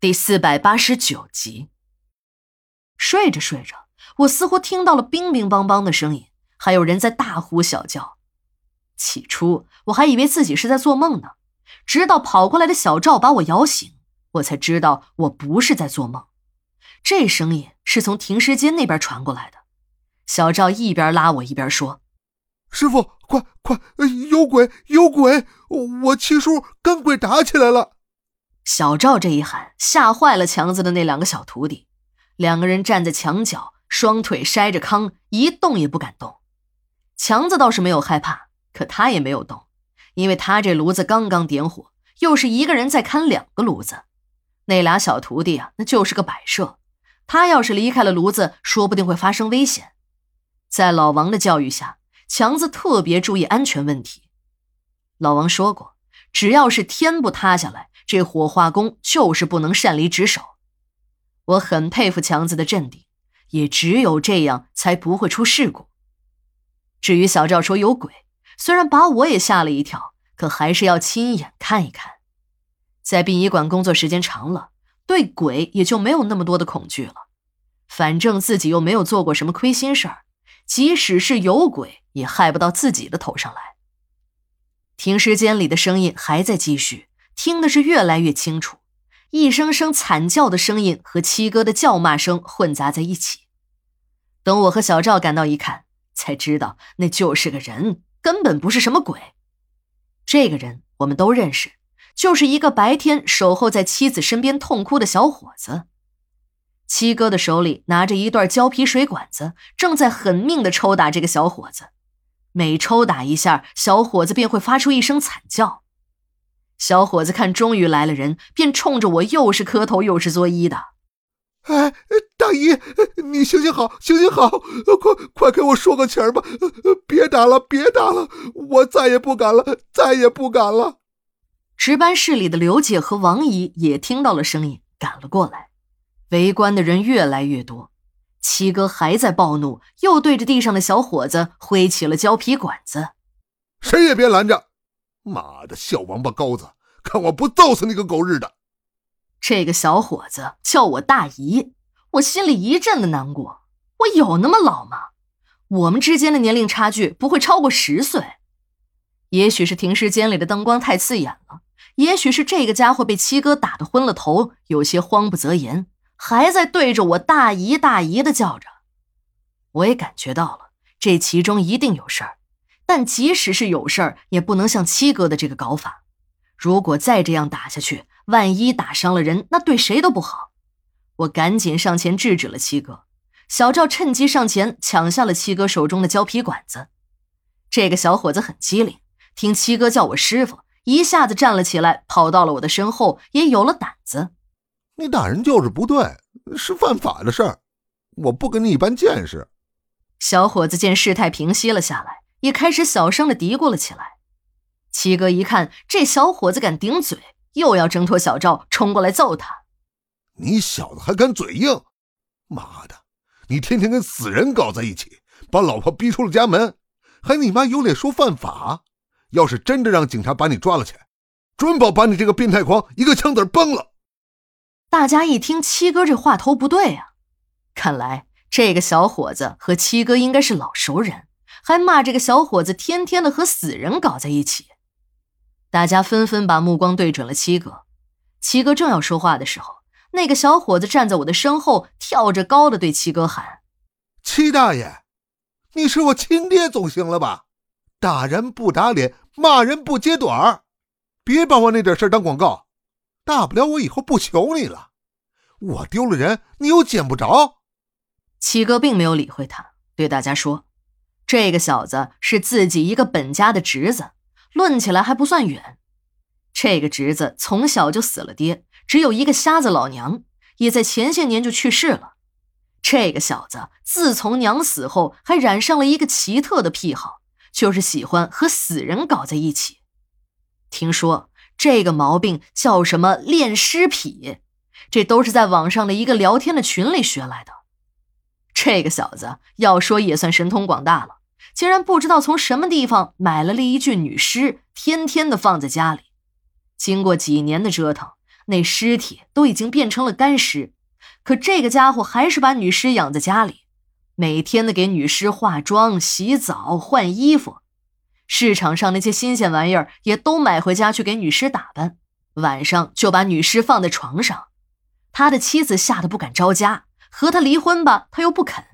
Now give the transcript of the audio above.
第四百八十九集。睡着睡着，我似乎听到了乒乒乓乓的声音，还有人在大呼小叫。起初我还以为自己是在做梦呢，直到跑过来的小赵把我摇醒，我才知道我不是在做梦。这声音是从停尸间那边传过来的。小赵一边拉我一边说：“师傅，快快，有鬼有鬼！我七叔跟鬼打起来了。”小赵这一喊，吓坏了强子的那两个小徒弟。两个人站在墙角，双腿筛着糠，一动也不敢动。强子倒是没有害怕，可他也没有动，因为他这炉子刚刚点火，又是一个人在看两个炉子。那俩小徒弟啊，那就是个摆设。他要是离开了炉子，说不定会发生危险。在老王的教育下，强子特别注意安全问题。老王说过，只要是天不塌下来。这火化工就是不能擅离职守，我很佩服强子的镇定，也只有这样才不会出事故。至于小赵说有鬼，虽然把我也吓了一跳，可还是要亲眼看一看。在殡仪馆工作时间长了，对鬼也就没有那么多的恐惧了。反正自己又没有做过什么亏心事儿，即使是有鬼，也害不到自己的头上来。停尸间里的声音还在继续。听的是越来越清楚，一声声惨叫的声音和七哥的叫骂声混杂在一起。等我和小赵赶到一看，才知道那就是个人，根本不是什么鬼。这个人我们都认识，就是一个白天守候在妻子身边痛哭的小伙子。七哥的手里拿着一段胶皮水管子，正在狠命的抽打这个小伙子。每抽打一下，小伙子便会发出一声惨叫。小伙子看终于来了人，便冲着我又是磕头又是作揖的。哎，大姨，你行行好，行行好，快快给我说个情儿吧！别打了，别打了，我再也不敢了，再也不敢了。值班室里的刘姐和王姨也听到了声音，赶了过来。围观的人越来越多，七哥还在暴怒，又对着地上的小伙子挥起了胶皮管子。谁也别拦着！妈的，小王八羔子，看我不揍死你个狗日的！这个小伙子叫我大姨，我心里一阵的难过。我有那么老吗？我们之间的年龄差距不会超过十岁。也许是停尸间里的灯光太刺眼了，也许是这个家伙被七哥打得昏了头，有些慌不择言，还在对着我大姨大姨的叫着。我也感觉到了，这其中一定有事儿。但即使是有事儿，也不能像七哥的这个搞法。如果再这样打下去，万一打伤了人，那对谁都不好。我赶紧上前制止了七哥。小赵趁机上前抢下了七哥手中的胶皮管子。这个小伙子很机灵，听七哥叫我师傅，一下子站了起来，跑到了我的身后，也有了胆子。你打人就是不对，是犯法的事儿，我不跟你一般见识。小伙子见事态平息了下来。也开始小声的嘀咕了起来。七哥一看这小伙子敢顶嘴，又要挣脱小赵冲过来揍他。你小子还敢嘴硬！妈的，你天天跟死人搞在一起，把老婆逼出了家门，还你妈有脸说犯法？要是真的让警察把你抓了去，准保把你这个变态狂一个枪子崩了。大家一听七哥这话头不对啊，看来这个小伙子和七哥应该是老熟人。还骂这个小伙子天天的和死人搞在一起，大家纷纷把目光对准了七哥。七哥正要说话的时候，那个小伙子站在我的身后，跳着高的对七哥喊：“七大爷，你是我亲爹总行了吧？打人不打脸，骂人不揭短儿，别把我那点事儿当广告。大不了我以后不求你了，我丢了人，你又捡不着。”七哥并没有理会他，对大家说。这个小子是自己一个本家的侄子，论起来还不算远。这个侄子从小就死了爹，只有一个瞎子老娘，也在前些年就去世了。这个小子自从娘死后，还染上了一个奇特的癖好，就是喜欢和死人搞在一起。听说这个毛病叫什么“恋尸癖”，这都是在网上的一个聊天的群里学来的。这个小子要说也算神通广大了。竟然不知道从什么地方买了了一具女尸，天天的放在家里。经过几年的折腾，那尸体都已经变成了干尸，可这个家伙还是把女尸养在家里，每天的给女尸化妆、洗澡、换衣服。市场上那些新鲜玩意儿也都买回家去给女尸打扮，晚上就把女尸放在床上。他的妻子吓得不敢招家，和他离婚吧，他又不肯。